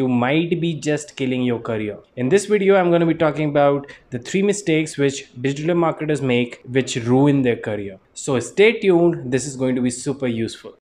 you might be just killing your career. In this video, I'm going to be talking about the three mistakes which digital marketers make which ruin their career. So stay tuned. This is going to be super useful.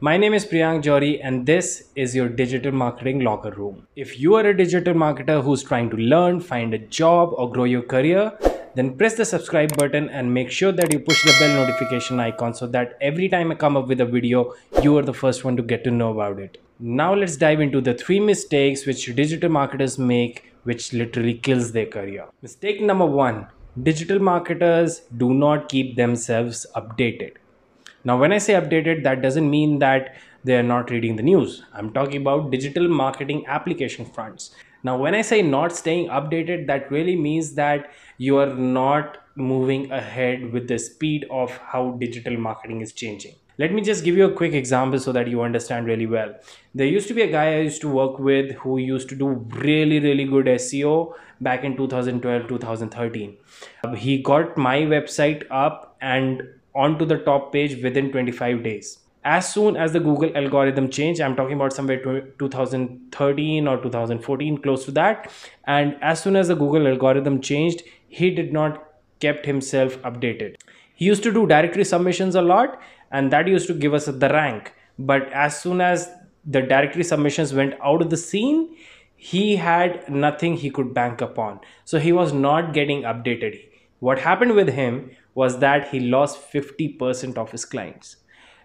My name is Priyank Johri and this is your digital marketing locker room. If you are a digital marketer who's trying to learn, find a job or grow your career, then press the subscribe button and make sure that you push the bell notification icon so that every time I come up with a video, you are the first one to get to know about it. Now let's dive into the three mistakes which digital marketers make which literally kills their career. Mistake number one, digital marketers do not keep themselves updated. Now, when I say updated, that doesn't mean that they are not reading the news. I'm talking about digital marketing application fronts. Now, when I say not staying updated, that really means that you are not moving ahead with the speed of how digital marketing is changing. Let me just give you a quick example so that you understand really well. There used to be a guy I used to work with who used to do really, really good SEO back in 2012, 2013. Uh, he got my website up and onto the top page within 25 days as soon as the google algorithm changed i'm talking about somewhere 2013 or 2014 close to that. And as soon as the google algorithm changed he did not kept himself updated. He used to do directory submissions a lot and that used to give us the rank. But as soon as the directory submissions went out of the scene he had nothing he could bank upon. So he was not getting updated. What happened with him was that he lost 50% of his clients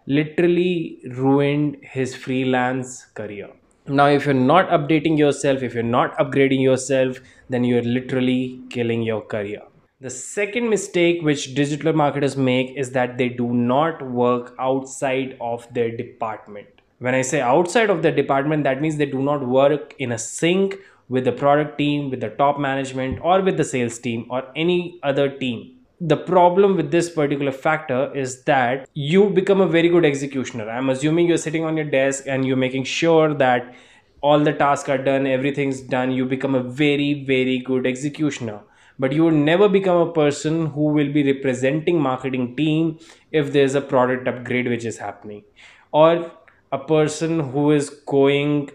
literally ruined his freelance career. Now if you're not updating yourself if you're not upgrading yourself then you're literally killing your career. The second mistake which digital marketers make is that they do not work outside of their department. When i say outside of the department that means they do not work in a sync with the product team with the top management or with the sales team or any other team the problem with this particular factor is that you become a very good executioner. I'm assuming you're sitting on your desk and you're making sure that all the tasks are done everything's done you become a very very good executioner. But you will never become a person who will be representing marketing team if there's a product upgrade which is happening. Or a person who is going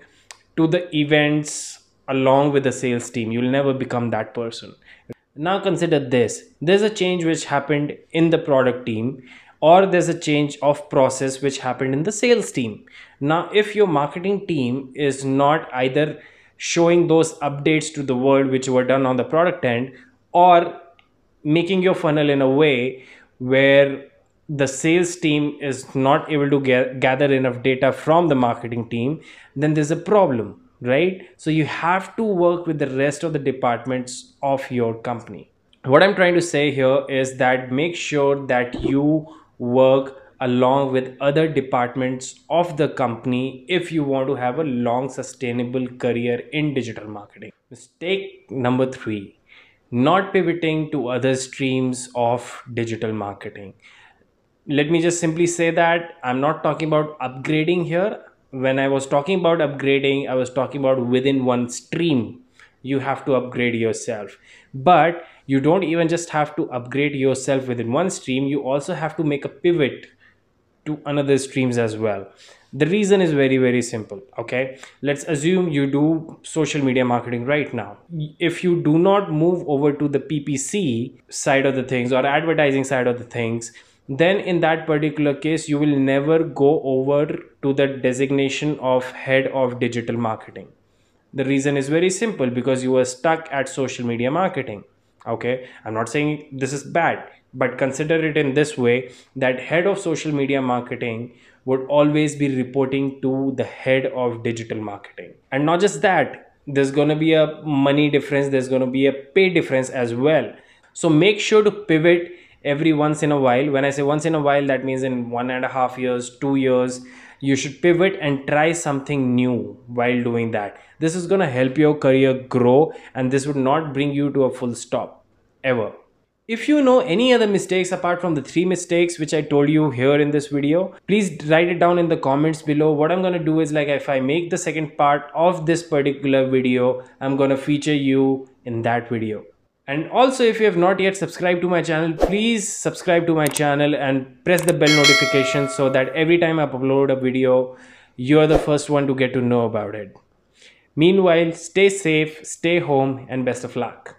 to the events along with the sales team. You'll never become that person now consider this. There's a change which happened in the product team or there's a change of process which happened in the sales team. Now if your marketing team is not either showing those updates to the world which were done on the product end or making your funnel in a way where the sales team is not able to get, gather enough data from the marketing team then there's a problem right? So you have to work with the rest of the departments of your company. What i'm trying to say here is that make sure that you work along with other departments of the company if you want to have a long sustainable career in digital marketing. Mistake number 3 not pivoting to other streams of digital marketing. Let me just simply say that i'm not talking about upgrading here when I was talking about upgrading, I was talking about within one stream, you have to upgrade yourself. But you don't even just have to upgrade yourself within one stream, you also have to make a pivot to another streams as well. The reason is very, very simple. Okay, let's assume you do social media marketing right now. If you do not move over to the PPC side of the things or advertising side of the things, then in that particular case you will never go over to the designation of head of digital marketing. The reason is very simple because you are stuck at social media marketing. Okay? I'm not saying this is bad but consider it in this way that head of social media marketing would always be reporting to the head of digital marketing. And not just that there's going to be a money difference there's going to be a pay difference as well. So make sure to pivot every once in a while when i say once in a while that means in one and a half years two years you should pivot and try something new while doing that this is going to help your career grow and this would not bring you to a full stop ever if you know any other mistakes apart from the three mistakes which I told you here in this video, please write it down in the comments below. What I'm going to do is like if I make the second part of this particular video, I'm going to feature you in that video. And also, if you have not yet subscribed to my channel, please subscribe to my channel and press the bell notification so that every time I upload a video, you're the first one to get to know about it. Meanwhile, stay safe, stay home, and best of luck.